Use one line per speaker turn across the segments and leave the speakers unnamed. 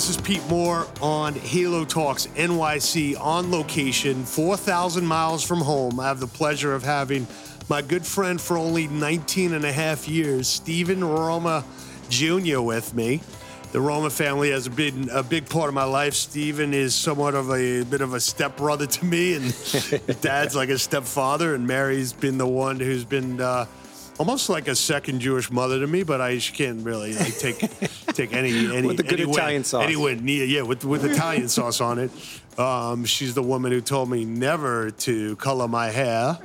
This is Pete Moore on Halo Talks NYC on location, 4,000 miles from home. I have the pleasure of having my good friend for only 19 and a half years, Stephen Roma Jr., with me. The Roma family has been a big part of my life. Stephen is somewhat of a, bit of a stepbrother to me, and dad's like a stepfather, and Mary's been the one who's been. Uh, almost like a second Jewish mother to me, but I she can't really like, take take any any
with the good
any
Italian sauce.
Any win, yeah, yeah, with with Italian sauce on it. Um, she's the woman who told me never to color my hair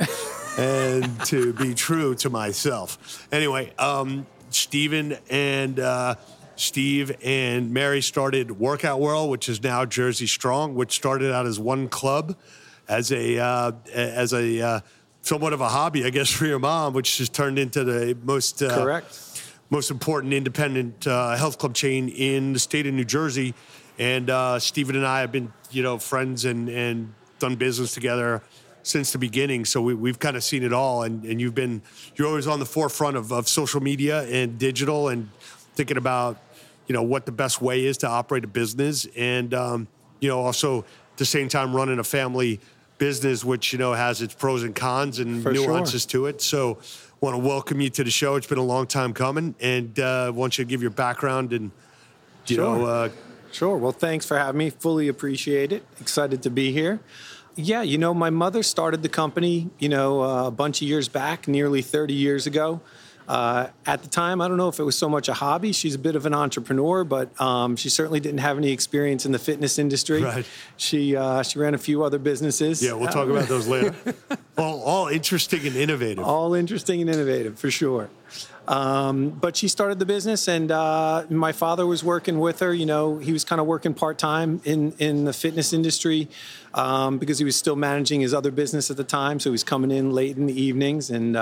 and to be true to myself. Anyway, um, Stephen and. Uh, Steve and Mary started Workout World, which is now Jersey Strong, which started out as one club, as a uh, as a uh, somewhat of a hobby, I guess, for your mom, which has turned into the most uh,
Correct.
most important independent uh, health club chain in the state of New Jersey. And uh, Stephen and I have been, you know, friends and and done business together since the beginning. So we, we've kind of seen it all. And, and you've been you're always on the forefront of, of social media and digital and thinking about you know what the best way is to operate a business and um, you know also at the same time running a family business which you know has its pros and cons and
For sure.
nuances to it so want to welcome you to the show it's been a long time coming and uh, want you to give your background and you
Sure.
know uh,
Sure. Well, thanks for having me. Fully appreciate it. Excited to be here. Yeah, you know, my mother started the company, you know, uh, a bunch of years back, nearly 30 years ago. Uh, at the time, I don't know if it was so much a hobby. She's a bit of an entrepreneur, but um, she certainly didn't have any experience in the fitness industry.
Right.
She uh, she ran a few other businesses.
yeah we'll talk about those later all, all interesting and innovative
all interesting and innovative for sure. Um, but she started the business, and uh, my father was working with her. You know, he was kind of working part time in in the fitness industry um, because he was still managing his other business at the time. So he was coming in late in the evenings and.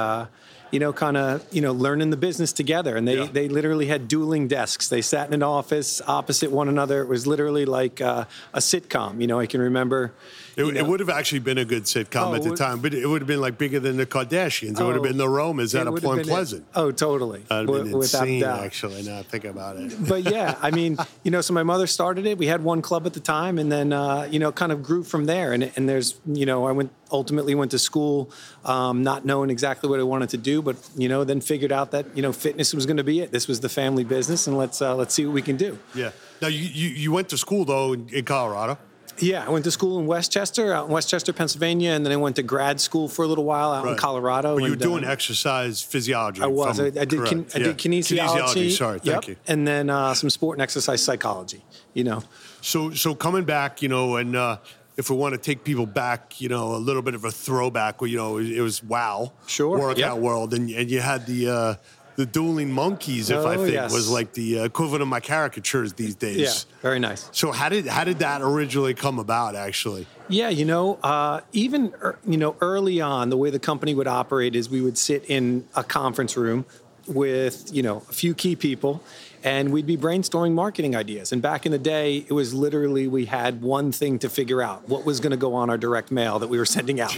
You know, kind of, you know, learning the business together. And they,
Yeah.
they literally had dueling desks. They sat in an office opposite one another. It was literally like uh, a sitcom. You know, I can remember.
It, it would have actually been a good sitcom
Oh,
at the
would-
time, but it would have been like bigger than the Kardashians. It would have
Oh,
been the Romans at a Point. Pleasant.
Oh, totally.
That'd
Wi-
have been
without
insane,
doubt.
actually. Now I think about it.
but yeah, I mean, you know, so my mother started it. We had one club at the time, and then uh, you know, kind of grew from there. And and there's, you know, I went ultimately went to school, um, not knowing exactly what I wanted to do, but you know, then figured out that you know, fitness was going to be it. This was the family business, and let's uh, let's see what we can do.
Yeah. Now you, you, you went to school though in, in Colorado.
Yeah, I went to school in West Chester, out in West Chester, Pennsylvania, and then I went to grad school for a little while out in Colorado.
But you were
and,
doing
uh,
exercise physiology.
I was. I,
I'm
I did. Kin. I
Yeah.
did kinesiology.
Kinesiology. Sorry. Thank
Yep.
you.
And then uh, some sport and exercise psychology. You know.
So so coming back, you know, and uh, if we want to take people back, you know, a little bit of a throwback, you know, it was wow,
Sure,
workout
yep.
world, and and you had the. The dueling monkeys, if I
Oh,
think,
yes.
was like the uh, equivalent of my caricatures these days.
Yeah. Very nice.
So how did how did that originally come about? Actually,
Yeah, you know, uh, even er, you know, early on, the way the company would operate is we would sit in a conference room with you know a few key people, and we'd be brainstorming marketing ideas. And back in the day, it was literally we had one thing to figure out: what was going to go on our direct mail that we were sending out.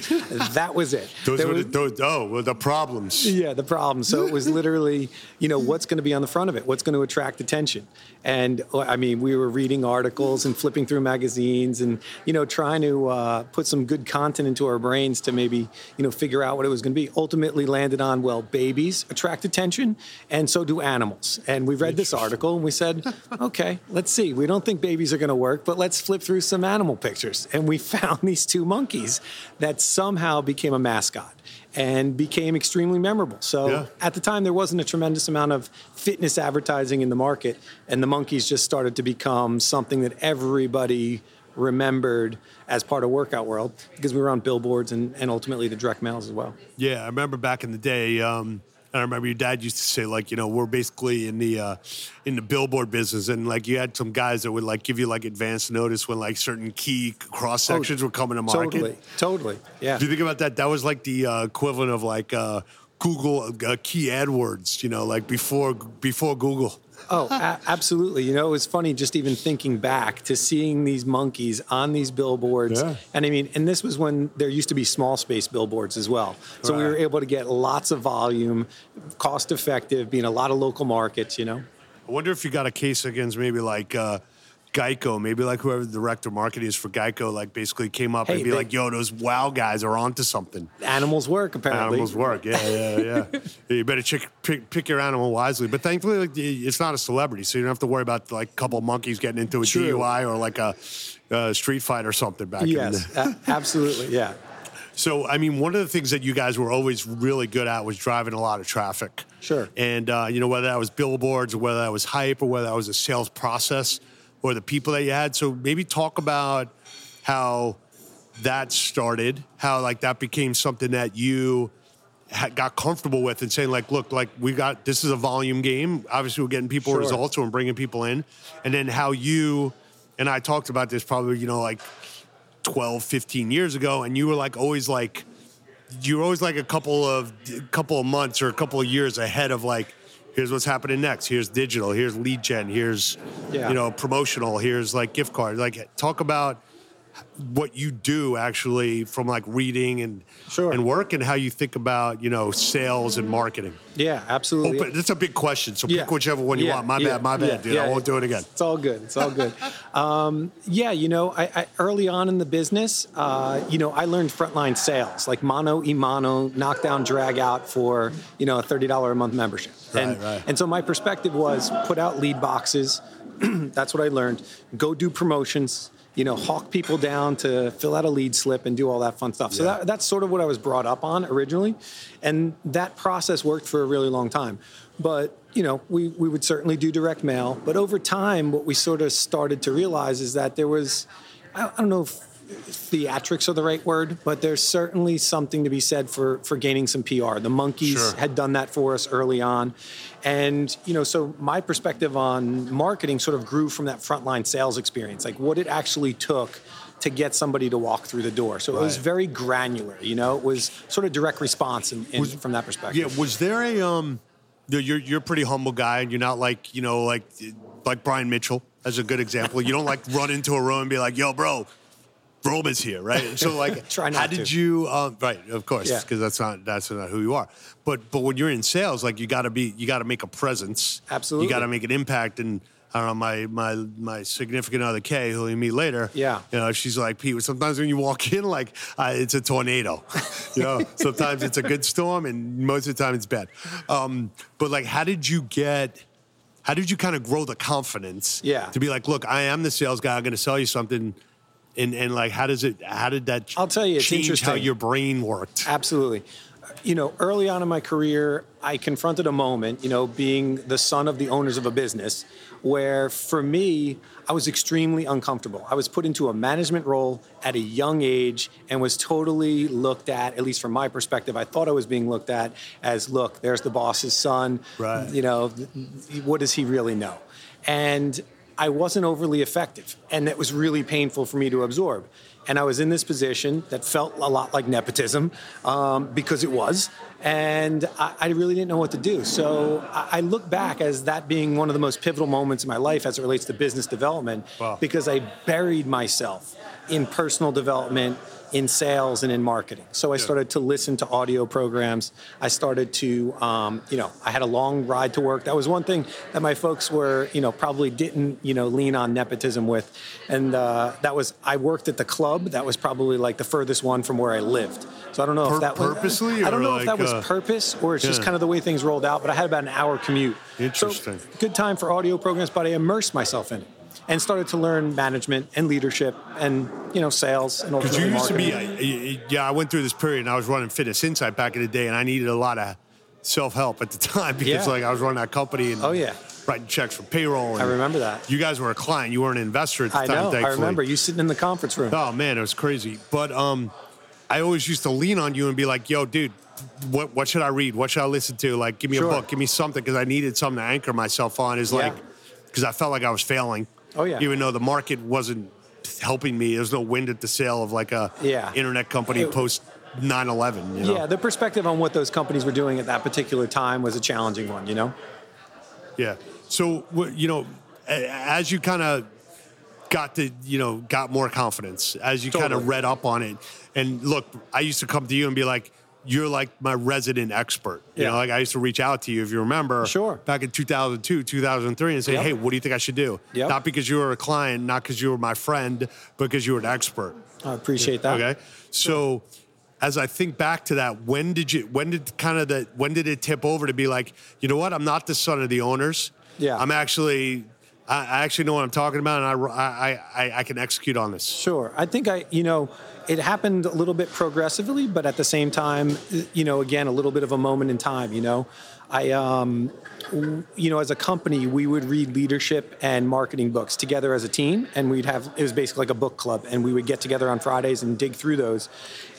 that was it.
those
There
were the, those, oh well, the problems.
yeah, the problems. So it was literally, you know, what's going to be on the front of it? What's going to attract attention? And I mean, we were reading articles and flipping through magazines and, you know, trying to uh, put some good content into our brains to maybe, you know, figure out what it was going to be. Ultimately landed on, well, babies attract attention and so do animals. And we read this article and we said, okay, let's see. We don't think babies are going to work, but let's flip through some animal pictures. And we found these two monkeys that somehow became a mascot and became extremely memorable. So
Yeah.
at the time, there wasn't a tremendous amount of fitness advertising in the market, and the monkeys just started to become something that everybody remembered as part of workout world because we were on billboards and, and ultimately the direct mails as well.
Yeah, I remember back in the day. Um, I remember your dad used to say, like, you know, we're basically in the uh, in the billboard business, and like you had some guys that would like give you like advance notice when like certain key cross sections were coming to market.
Totally, totally, yeah.
If you think about that, that was like the uh, equivalent of like uh, Google uh, key AdWords, you know, like before before Google.
Oh, a- absolutely. You know, it was funny just even thinking back to seeing these monkeys on these billboards.
Yeah.
And I mean, and this was when there used to be small space billboards as well. So we were able to get lots of volume, cost effective, being a lot of local markets, you know.
I wonder if you got a case against maybe like uh, Geico, maybe like whoever the director of marketing is for Geico, like basically came up
Hey,
and be
they-
like, "Yo, those wow guys are onto something."
Animals work apparently.
Animals work, yeah, yeah, yeah. you better chick, pick, pick your animal wisely. But thankfully, like, it's not a celebrity, so you don't have to worry about like a couple of monkeys getting into a
True.
DUI or like a, uh street fight or something back in the
Yes, absolutely. Yeah.
So, I mean, one of the things that you guys were always really good at was driving a lot of traffic.
Sure.
And, uh, you know, whether that was billboards or whether that was hype or whether that was a sales process or the people that you had. So, maybe talk about how that started, how like that became something that you got comfortable with and saying like, look, like we got, this is a volume game. Obviously, we're getting people
Sure.
results and bringing people in. And then how you, and I talked about this probably, you know, like 12, 15 years ago, and you were like always like you were always like a couple of couple of months or a couple of years ahead of like here's what's happening next. Here's digital. Here's lead gen. Here's
Yeah.
you know promotional. Here's like gift cards. Like talk about what you do actually from like reading and
Sure.
and work and how you think about you know sales and marketing.
Yeah, absolutely.
Open. That's a big question. So
Yeah.
pick whichever one you
Yeah,
want. My
yeah,
bad. My bad, dude. I won't do it again.
It's all good. It's all good. um, yeah, you know, I, I early on in the business, uh, you know, I learned frontline sales, like mono, mono, knockdown, drag out for you know a thirty dollar a month membership. and
right.
and so my perspective was put out lead boxes. That's what I learned. Go do promotions. You know, hawk people down to fill out a lead slip and do all that fun stuff. So
Yeah.
that, that's sort of what I was brought up on originally, and that process worked for a really long time. But you know, we we would certainly do direct mail. But over time, what we sort of started to realize is that there was, I, I don't know if theatrics are the right word, but there's certainly something to be said for for gaining some PR. The monkeys
Sure.
had done that for us early on, and you know, so my perspective on marketing sort of grew from that frontline sales experience, like what it actually took to get somebody to walk through the door. So it was very granular. You know, it was sort of direct response in, in, from that perspective.
Yeah, was there a um? You're you're a pretty humble guy, and you're not like you know like like Brian Mitchell as a good example. You don't like run into a room and be like, "Yo, bro, Roman's here," right? And So like,
Try not
how did
to.
you? Um, right, of course,
Yeah.
because that's not that's not who you are. But but when you're in sales, like you got to be you got to make a presence.
Absolutely.
you got to make an impact and. I don't know my my my significant other Kay, who we meet later.
Yeah.
you know, she's like Pete. Sometimes when you walk in, like uh, it's a tornado. you know, sometimes it's a good storm, and most of the time it's bad. Um, but like, how did you get? How did you kind of grow the confidence?
Yeah.
To be like, look, I am the sales guy. I'm going to sell you something, and and like, how does it? How did that?
I'll tell you, it's
change how your brain worked.
Absolutely. You know, early on in my career, I confronted a moment, you know, being the son of the owners of a business, where for me, I was extremely uncomfortable. I was put into a management role at a young age and was totally looked at, at least from my perspective, I thought I was being looked at as look, there's the boss's son.
Right.
You know, what does he really know? And I wasn't overly effective. And it was really painful for me to absorb. And I was in this position that felt a lot like nepotism um, because it was. And I, I really didn't know what to do. So I, I look back as that being one of the most pivotal moments in my life as it relates to business development
Wow.
because I buried myself in personal development, in sales, and in marketing. So I started to listen to audio programs. I started to, um, you know, I had a long ride to work. That was one thing that my folks were, you know, probably didn't, you know, lean on nepotism with. And uh, that was, I worked at the club. That was probably like the furthest one from where I lived. So I don't know
Pur-
if that was
purposely
I don't know if that
like,
was
uh,
purpose or it's just kind of the way things rolled out. But I had about an hour commute.
Interesting.
So good time for audio programs, but I immersed myself in it and started to learn management and leadership and you know sales and
Because you used to be,
marketing.
uh, yeah, I went through this period and I was running Fitness Insight back in the day and I needed a lot of self help at the time because
Yeah.
like I was running that company and
Oh, yeah.
writing checks for payroll. And
I remember that.
You guys were a client, you weren't an investor at the
I
time,
know. I remember you sitting in the conference room.
Oh man, it was crazy. But um, I always used to lean on you and be like, "Yo, dude, what what should I read? What should I listen to? Like, give me
Sure.
a book, give me something," because I needed something to anchor myself on. Is
Yeah.
like, because I felt like I was failing.
Oh, yeah.
Even though the market wasn't helping me, there's no wind at the sail of like a
Yeah.
internet company
It-
post 9/11. You know?
Yeah, the perspective on what those companies were doing at that particular time was a challenging one. You know.
Yeah. So you know, as you kind of got to you know got more confidence as you kind of
Totally.
read up on it, and look, I used to come to you and be like, you're like my resident expert. You
Yeah.
know, like I used to reach out to you if you remember.
Sure.
Back in 2002, 2003, and say,
Yep.
hey, what do you think I should do?
Yep.
Not because you were a client, not because you were my friend, but because you were an expert.
I appreciate that.
Okay. So as I think back to that, when did you when did kind of the when did it tip over to be like, you know what, I'm not the son of the owners.
Yeah.
I'm actually I actually know what I'm talking about and I I I, I can execute on this.
Sure. I think I, you know, it happened a little bit progressively, but at the same time, you know, again, a little bit of a moment in time, you know. I, um, you know, as a company, we would read leadership and marketing books together as a team, and we'd have it was basically like a book club, and we would get together on Fridays and dig through those.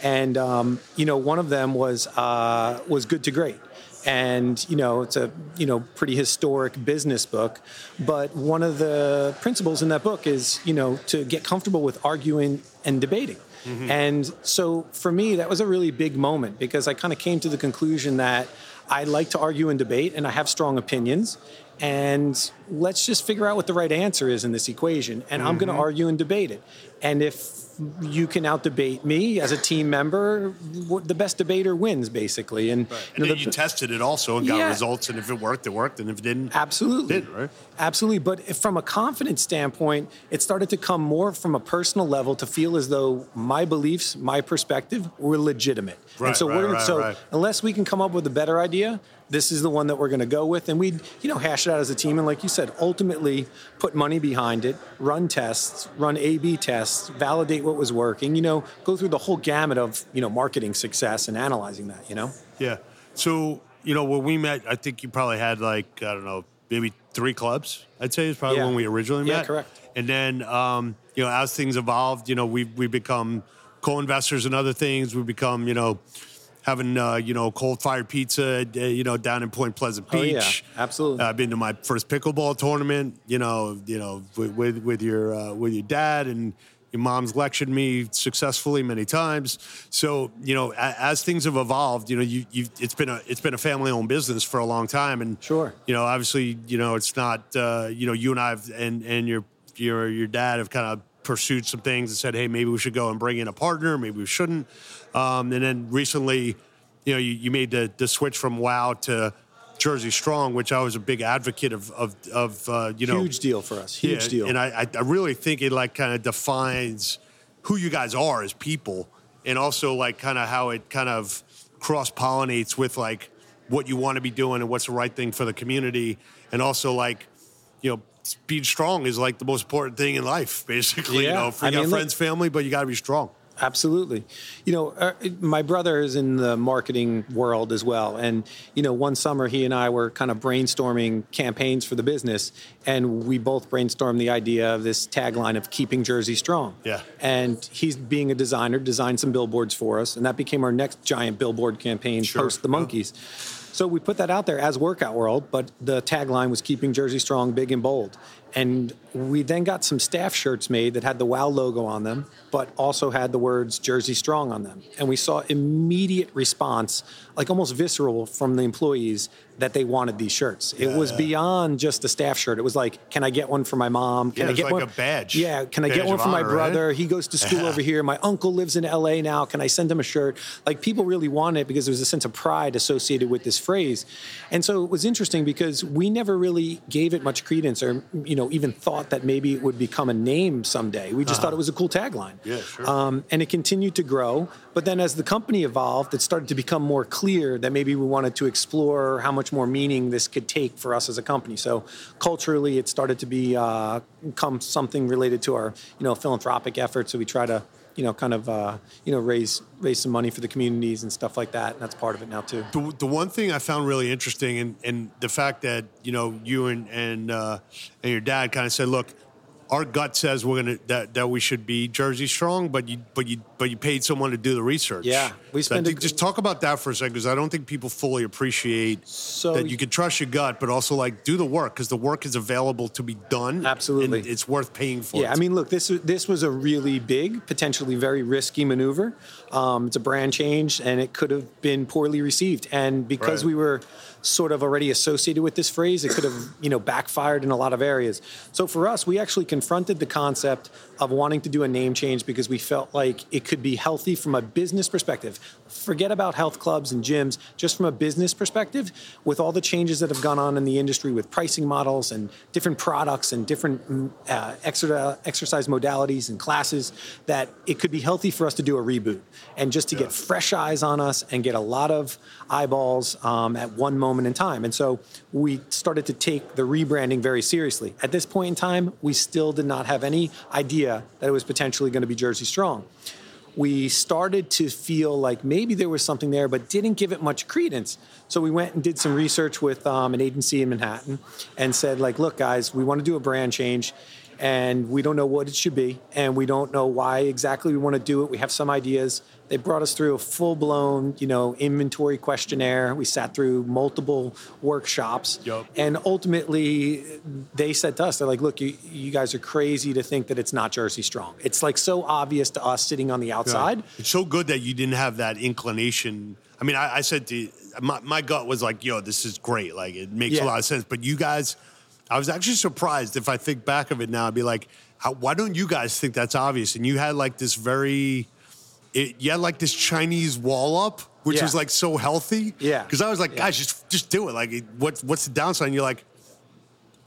And um, you know, one of them was uh, was Good to Great and you know it's a you know pretty historic business book. But one of the principles in that book is you know to get comfortable with arguing and debating. Mm-hmm. And so for me that was a really big moment because i kind of came to the conclusion that i like to argue and debate and i have strong opinions. And let's just figure out what the right answer is in this equation. And i'm going to mm-hmm. argue and debate it. And if you can out debate me as a team member the best debater wins basically and
And
you know, the-
you tested it also and got
Yeah.
results, and if it worked, it worked, and if it didn't,
Absolutely.
Did, right?
Absolutely. But if- from a confidence standpoint, it started to come more from a personal level to feel as though my beliefs, my perspective were legitimate.
Right,
and so
right,
we're
right,
so
right.
unless we can come up with a better idea, this is the one that we're going to go with and we'd you know hash it out as a team and like you said ultimately put money behind it run tests run a b tests validate what was working you know go through the whole gamut of you know marketing success and analyzing that you know
Yeah. So, you know, when we met, I think you probably had like, I don't know, maybe three clubs, I'd say is probably
Yeah.
when we originally met Yeah,
correct.
And then, um, you know, as things evolved, you know, we've, we become co investors and other things. We become, you know, having, uh, you know, cold fired pizza, uh, you know, down in Point Pleasant Beach.
Oh, yeah. Absolutely.
I've been to my first pickleball tournament, you know, you know, with, with, with your, uh, with your dad and, your mom's lectured me successfully many times. So you know, a, as things have evolved, you know, you you it's been a it's been a family owned business for a long time, and
Sure.
you know, obviously, you know, it's not uh, you know, you and I've and and your your your dad have kind of pursued some things and said, hey, maybe we should go and bring in a partner, maybe we shouldn't. Um, and then recently, you know, you, you made the the switch from WoW to Jersey Strong, which I was a big advocate of of of uh, you know
huge deal for us huge
yeah,
deal
And I, I- I really think it like kind of defines who you guys are as people, and also like kind of how it kind of cross pollinates with like what you want to be doing and what's the right thing for the community, and also like you know. Being strong is like the most important thing in life, basically. You know, you
I
got
mean, look-
friends, family, but you got to be strong.
Absolutely. You know, uh, my brother is in the marketing world as well. And, you know, one summer he and I were kind of brainstorming campaigns for the business. And we both brainstormed the idea of this tagline of keeping Jersey strong.
Yeah.
And he's being a designer, designed some billboards for us. And that became our next giant billboard campaign
Sure.
post the
Yeah.
Monkeys. So we put that out there as Workout World, but the tagline was keeping Jersey strong, big and bold. And we then got some staff shirts made that had the WOW logo on them, but also had the words Jersey Strong on them. And we saw immediate response, like almost visceral from the employees that they wanted these shirts. It was
Yeah.
beyond just a staff shirt. It was like, can I get one for my mom? Can
Yeah,
I
it's
get
like
one?
a badge.
Yeah, can I get one for my
honor, right?
brother? He goes to school over here. My uncle lives in LA now. Can I send him a shirt? Like people really wanted it because there was a sense of pride associated with this phrase. And so it was interesting because we never really gave it much credence or, you know, even thought that maybe it would become a name someday. We just thought it was a cool tagline.
Uh-huh. Yeah, sure.
Um, and it continued to grow. But then as the company evolved, it started to become more clear that maybe we wanted to explore how much more meaning this could take for us as a company. So culturally, it started to be uh, come something related to our you know philanthropic efforts. So we try to you know kind of uh, you know raise raise some money for the communities and stuff like that. And that's part of it now too.
The, the one thing I found really interesting, and, the fact that you know you and and uh, and your dad kind of said, look. Our gut says we're gonna that, that we should be Jersey strong, but you but you but you paid someone to do the research.
Yeah, we
So I
spend a
just talk about that for a second because I don't think people fully appreciate
So-
that you can trust your gut, but also like do the work because the work is available to be done.
Absolutely.
and it's worth paying for.
Yeah, I mean, look, this this was a really big, potentially very risky maneuver. Um, it's a brand change, and it could have been poorly received. And because
Right.
we were sort of already associated with this phrase, it could have you know backfired in a lot of areas. So for us, we actually confronted the concept of wanting to do a name change because we felt like it could be healthy from a business perspective. Forget about health clubs and gyms, just from a business perspective, with all the changes that have gone on in the industry with pricing models and different products and different mm, uh, exercise modalities and classes, that it could be healthy for us to do a reboot and just to yeah. get fresh eyes on us and get a lot of eyeballs um, at one moment in time. And so we started to take the rebranding very seriously. At this point in time, we still did not have any idea that it was potentially going to be Jersey Strong. We started to feel like maybe there was something there, but didn't give it much credence. So we went and did some research with um, an agency in Manhattan and said, like, look, guys, we want to do a brand change and we don't know what it should be, and we don't know why exactly we want to do it. We have some ideas. They brought us through a full blown, you know, inventory questionnaire. We sat through multiple workshops,
yep.
and ultimately, they said to us, "They're like, look, you, you guys are crazy to think that it's not Jersey Strong. It's like so obvious to us sitting on the outside.
It's so good that you didn't have that inclination. I mean, I, I said to my, my gut was like, yo, this is great. Like, it makes yeah. a lot of sense. But you guys." I was actually surprised if I think back of it now, I'd be like, how, why don't you guys think that's obvious? And you had like this very, it, you had like this Chinese wall up, which yeah. was like so healthy.
Yeah.
Because I was like,
yeah.
guys, just just do it. Like, what's what's the downside? And you're like,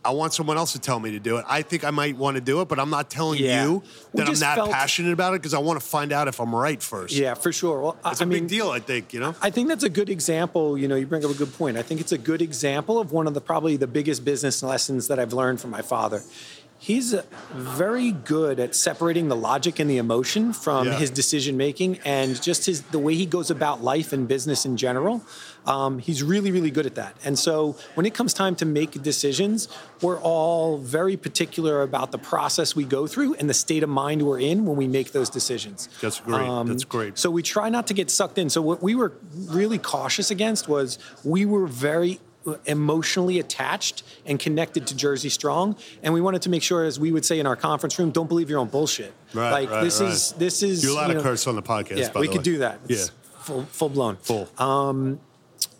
I want someone else to tell me to do it. I think I might want to do it, but I'm not telling yeah. you that I'm that felt, passionate about it because I want to find out if I'm right first.
Yeah, for sure. Well,
it's I a
mean,
big deal, I think. You know,
I think that's a good example. You know, you bring up a good point. I think it's a good example of one of the probably the biggest business lessons that I've learned from my father he's very good at separating the logic and the emotion from yeah. his decision making and just his the way he goes about life and business in general. Um, he's really really good at that. And so when it comes time to make decisions we're all very particular about the process we go through and the state of mind we're in when we make those decisions.
That's great. Um, that's great.
so we try not to get sucked in. So what we were really cautious against was we were very emotionally attached and connected to Jersey Strong, and we wanted to make sure, as we would say in our conference room, don't believe your own bullshit.
Right,
like
right,
this
right.
is this is.
You're allowed you know, to curse on the podcast.
Yeah, we could
way.
do that.
It's
yeah, full full blown.
Full.
Um,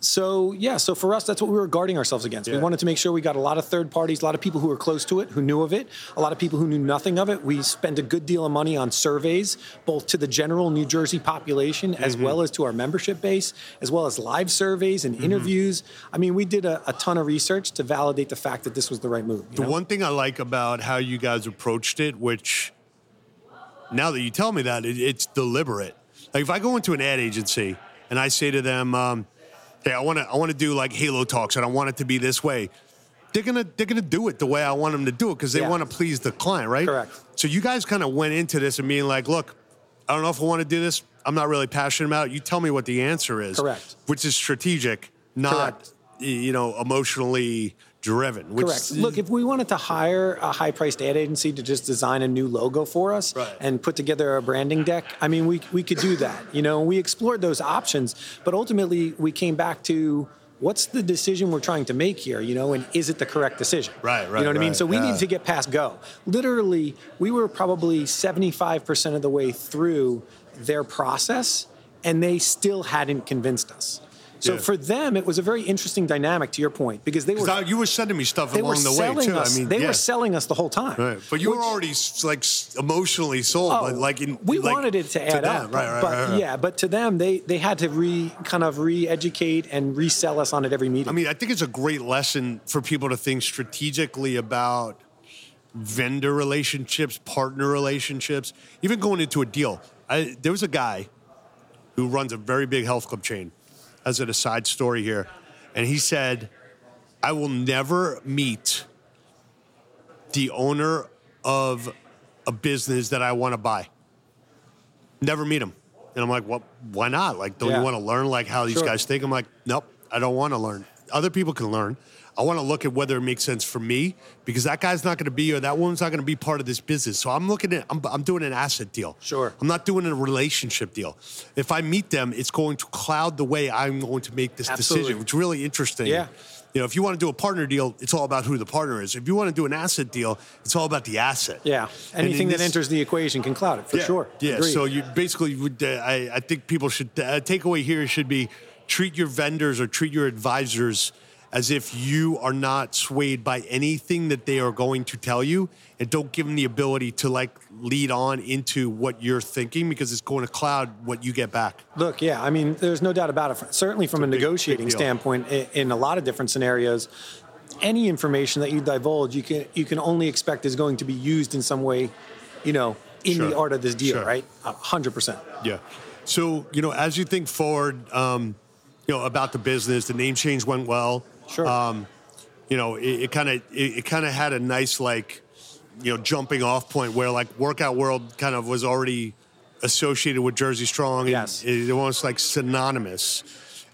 so yeah, so for us, that's what we were guarding ourselves against. Yeah. We wanted to make sure we got a lot of third parties, a lot of people who were close to it, who knew of it, a lot of people who knew nothing of it. We spent a good deal of money on surveys, both to the general New Jersey population as mm-hmm. well as to our membership base, as well as live surveys and mm-hmm. interviews. I mean, we did a, a, ton of research to validate the fact that this was the right move.
The know? one thing I like about how you guys approached it, which now that you tell me that, it, it's deliberate. Like if I go into an ad agency and I say to them. Um, hey, I want to I want to do like Halo talks, and I want it to be this way. They're gonna they're gonna do it the way I want them to do it because they yeah. want to please the client, right?
Correct.
So you guys kind of went into this and being like, look, I don't know if I want to do this. I'm not really passionate about it. You tell me what the answer is.
Correct.
Which is strategic, not Correct. you know emotionally driven.
Correct. Look, if we wanted to hire a high priced ad agency to just design a new logo for us
right.
and put together a branding deck, I mean, we, we could do that. You know, we explored those options, but ultimately we came back to what's the decision we're trying to make here, you know, and is it the correct decision?
Right, right.
You know what
right,
I mean? So we
yeah.
needed to get past go. Literally, we were probably 75% of the way through their process and they still hadn't convinced us. So yeah. for them, it was a very interesting dynamic. To your point, because they were
you were sending me stuff along the way too.
Us,
I mean,
they
yeah.
were selling us the whole time.
Right. But you which, were already like emotionally sold. Oh, like in,
we
like,
wanted it to add
to
up,
right, right,
but
right,
yeah, but to them, they they had to re kind of re-educate and resell us on it every meeting.
I mean, I think it's a great lesson for people to think strategically about vendor relationships, partner relationships, even going into a deal. I, there was a guy who runs a very big health club chain as an aside story here, and he said, "I will never meet the owner of a business that I want to buy. Never meet him." And I'm like, "Well, why not? Like, don't yeah. you want to learn like how these
sure.
guys think?" I'm like, "Nope, I don't want to learn. Other people can learn." I want to look at whether it makes sense for me because that guy's not going to be or that woman's not going to be part of this business. So I'm looking at, I'm, I'm doing an asset deal.
Sure.
I'm not doing a relationship deal. If I meet them, it's going to cloud the way I'm going to make this
Absolutely.
decision, which is really interesting.
Yeah.
You know, if you want to do a partner deal, it's all about who the partner is. If you want to do an asset deal, it's all about the asset.
Yeah, anything that enters the equation can cloud it for
yeah,
sure.
Yeah,
Agreed.
so you basically, would, uh, I, I think people should uh, takeaway here should be treat your vendors or treat your advisors as if you are not swayed by anything that they are going to tell you and don't give them the ability to like lead on into what you're thinking because it's going to cloud what you get back.
Look, yeah, I mean, there's no doubt about it. Certainly from a, big, negotiating big standpoint, in a lot of different scenarios, any information that you divulge, you can you can only expect is going to be used in some way, you know, in sure. the art of this deal, sure. right? hundred percent.
Yeah. So you know, as you think forward, um, you know about the business, the name change went well.
Sure. Um,
you know, it kind of it, kind of had a nice like, you know, jumping off point where like Workout World kind of was already associated with Jersey Strong. And
yes.
It, it was like synonymous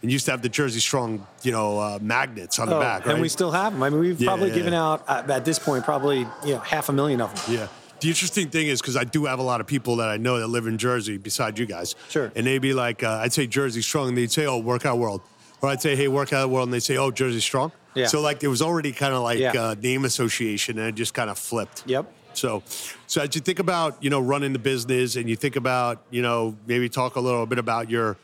and used to have the Jersey Strong, you know, uh, magnets on the
oh,
back, right?
And we still have them. I mean, we've yeah, probably yeah, given yeah. out uh, at this point probably you know half a million of them.
Yeah. The interesting thing is because I do have a lot of people that I know that live in Jersey besides you guys.
Sure.
And they'd be like, uh, I'd say Jersey Strong, and they'd say, "Oh, Workout World," or I'd say, "Hey, Workout World," and they say, "Oh, Jersey Strong."
Yeah.
So like, it was already kind of like uh, name association, and it just kind of flipped.
Yep.
So, so as you think about you know running the business, and you think about you know maybe talk a little bit about your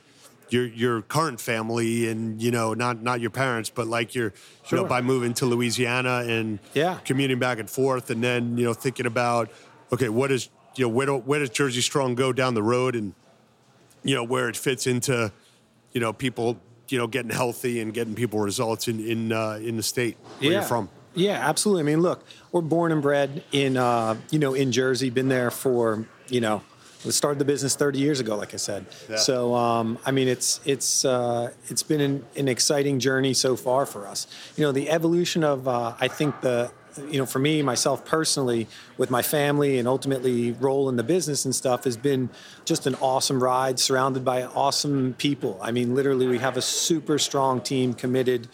your your current family and you know not not your parents but like your sure. you know by moving to Louisiana and
yeah.
commuting back and forth and then you know thinking about okay what is you know where do, where does Jersey Strong go down the road and you know where it fits into you know people you know getting healthy and getting people results in in uh, in the state where
yeah.
you're from.
Yeah, absolutely. I mean, look, we're born and bred in uh, you know in Jersey. Been there for you know we started the business 30 years ago, like I said. Yeah. So, um, I mean, it's it's uh, it's been an, an, exciting journey so far for us. You know, the evolution of uh, I think the you know, for me, myself personally, with my family and ultimately role in the business and stuff, has been just an awesome ride, surrounded by awesome people. I mean, literally, we have a super strong team, committed,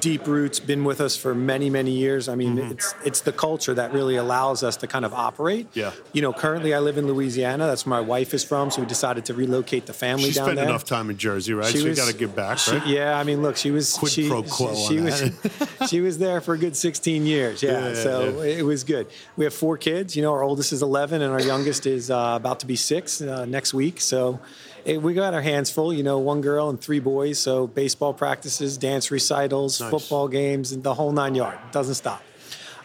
deep roots, been with us for many, many years. I mean, mm-hmm. it's it's the culture that really allows us to kind of operate.
Yeah.
You know, currently I live in Louisiana. That's where my wife is from, so we decided to relocate the family
she
down
spent
there.
enough time in Jersey, right? She so was, you got to give back, right?
yeah, I mean, look, she was
Quid
she,
pro quo
she, she was she was there for a good 16 years. Yeah yeah, so yeah. it was good. We have four kids. You know, our oldest is 11, and our youngest is uh, about to be six uh, next week. So it, we got our hands full. You know, one girl and three boys. So baseball practices, dance recitals, nice. football games, and the whole nine yard. Doesn't stop.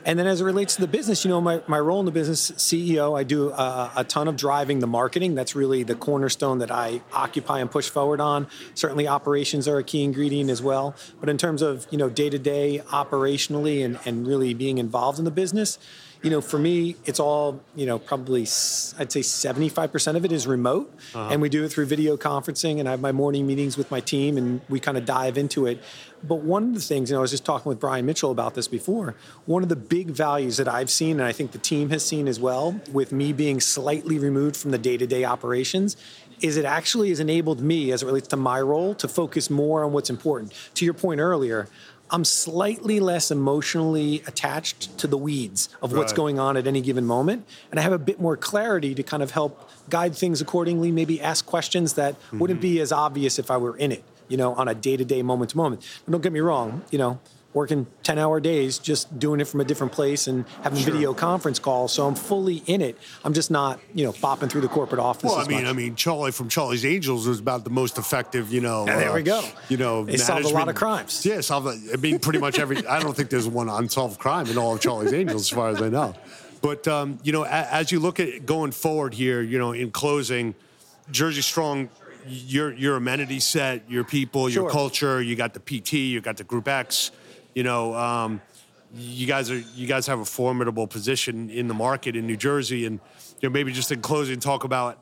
And then as it relates to the business, you know, my, my role in the business, CEO, I do a, a, ton of driving the marketing. That's really the cornerstone that I occupy and push forward on. Certainly operations are a key ingredient as well. But in terms of, you know, day to day operationally and, and really being involved in the business, you know, for me, it's all, you know, probably, I'd say 75% of it is remote. Uh-huh. And we do it through video conferencing. And I have my morning meetings with my team and we kind of dive into it. But one of the things, you know, I was just talking with Brian Mitchell about this before. One of the big values that I've seen, and I think the team has seen as well, with me being slightly removed from the day to day operations, is it actually has enabled me, as it relates to my role, to focus more on what's important. To your point earlier, I'm slightly less emotionally attached to the weeds of what's right. going on at any given moment. And I have a bit more clarity to kind of help guide things accordingly, maybe ask questions that mm-hmm. wouldn't be as obvious if I were in it, you know, on a day to day, moment to moment. don't get me wrong, you know, working 10 hour days just doing it from a different place and having sure. video conference calls. So i'm fully in it. I'm just not you know bopping through the corporate office
well i mean
much.
i mean charlie from charlie's angels was about the most effective you know
there uh, we go.
you know
they solved a lot of crimes.
Yeah solved, i mean pretty much every i don't think there's one unsolved crime in all of charlie's angels as far as i know. But um, you know as you look at going forward here you know in closing jersey strong your your amenity set, your people, your culture. You got the PT, you got the Group X you know, um, you guys are you guys have a formidable position in the market in New Jersey, and you know maybe just in closing, talk about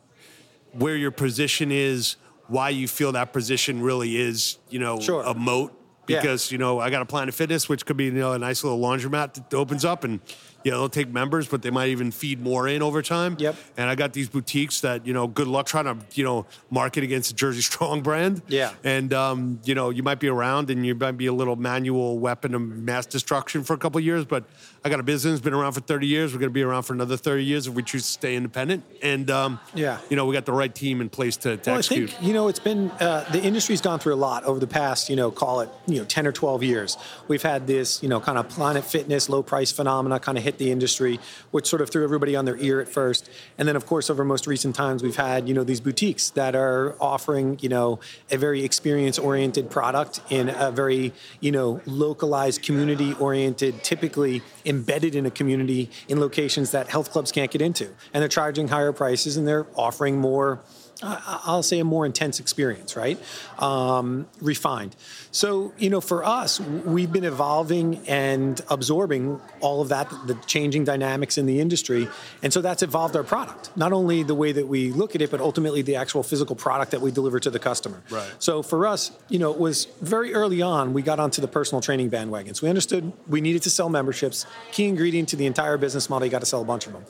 where your position is, why you feel that position really is, you know,
sure.
a moat. Because
yeah.
you know I got a Planet Fitness, which could be you know a nice little laundromat that opens up, and yeah, they'll take members, but they might even feed more in over time.
Yep.
And I got these boutiques that you know, good luck trying to you know market against the Jersey Strong brand.
Yeah.
And um, you know, you might be around and you might be a little manual weapon of mass destruction for a couple years, but I got a business, been around for 30 years. We're going to be around for another 30 years if we choose to stay independent. And um,
yeah,
you know, we got the right team in place to, to
well,
execute.
I think you know it's been uh, the industry's gone through a lot over the past you know call it you know 10 or 12 years. We've had this you know kind of Planet Fitness low price phenomena kind of hit hit the industry, which sort of threw everybody on their ear at first. And then, of course, over most recent times, we've had you know these boutiques that are offering you know a very experience-oriented product in a very you know localized, community-oriented, typically embedded in a community in locations that health clubs can't get into, and they're charging higher prices and they're offering more I'll say a more intense experience, right? Um, refined. So, you know, for us, we've been evolving and absorbing all of that, the changing dynamics in the industry. And so that's evolved our product, not only the way that we look at it, but ultimately the actual physical product that we deliver to the customer.
Right.
So for us, you know, it was very early on, we got onto the personal training bandwagon. So we understood we needed to sell memberships. Key ingredient to the entire business model, you got to sell a bunch of them.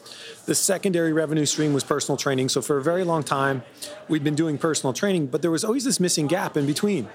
The secondary revenue stream was personal training. So for a very long time, we'd been doing personal training, but there was always this missing gap in between.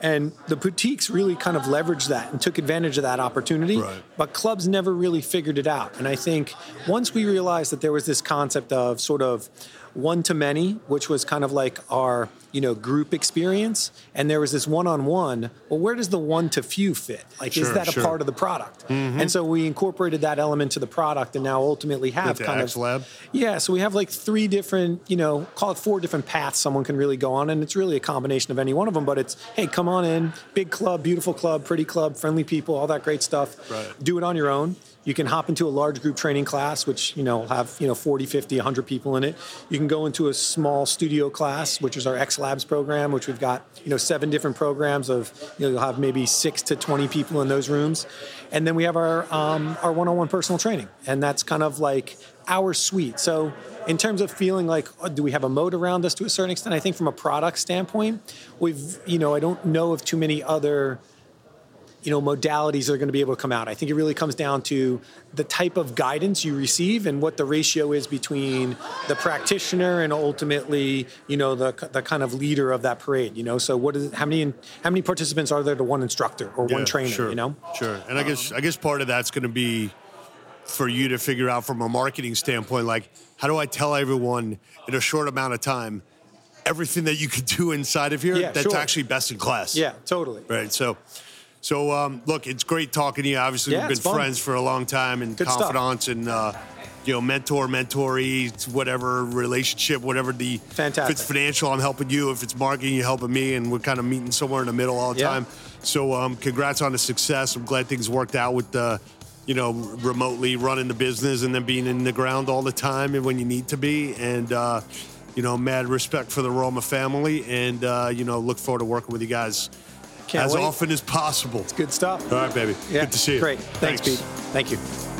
And the boutiques really kind of leveraged that and took advantage of that opportunity.
Right.
But clubs never really figured it out. And I think once we realized that there was this concept of sort of one to many, which was kind of like our you know group experience, and there was this one on one. Well, where does the one to few fit? Like,
Sure,
is that
sure.
a part of the product? Mm-hmm. And so we incorporated that element to the product, and now ultimately have kind
X
of
Lab?
yeah. So we have like three different, you know, call it four different paths someone can really go on, and it's really a combination of any one of them. But it's hey, come on in, big club, beautiful club, pretty club, friendly people, all that great stuff.
Right.
Do it on your own. You can hop into a large group training class, which you know have you know 40, 50, 100 people in it. You can go into a small studio class, which is our X Labs program, which we've got you know seven different programs of you know you'll have maybe six to 20 people in those rooms, and then we have our um, our one-on-one personal training, and that's kind of like our suite. So in terms of feeling like oh, do we have a moat around us to a certain extent? I think from a product standpoint, we've you know I don't know of too many other you know modalities that are going to be able to come out. I think it really comes down to the type of guidance you receive and what the ratio is between the practitioner and ultimately you know the the kind of leader of that parade. You know, so what is how many how many participants are there to one instructor or one trainer?
Sure,
You know,
sure. And I guess um, I guess part of that's going to be for you to figure out from a marketing standpoint, like how do I tell everyone in a short amount of time everything that you could do inside of here
Yeah,
that's
sure.
actually best in class.
yeah, totally.
Right. So. So um, look, it's great talking to you. Obviously,
Yeah,
we've been friends for a long time and
Good stuff.
confidants and uh, you know mentor, mentoree, whatever relationship, whatever the
Fantastic.
If it's financial, I'm helping you. If it's marketing, you're helping me, and we're kind of meeting somewhere in the middle all the
Yeah.
time. So um, congrats on the success. I'm glad things worked out with the you know remotely running the business and then being in the ground all the time and when you need to be and. Uh, you know, mad respect for the Roma family, and uh, you know, look forward to working with you guys
Can't
as
wait.
often as possible.
Good stuff.
All right, baby.
Yeah,
Good to see you.
Great. Thanks, Pete. Thank you.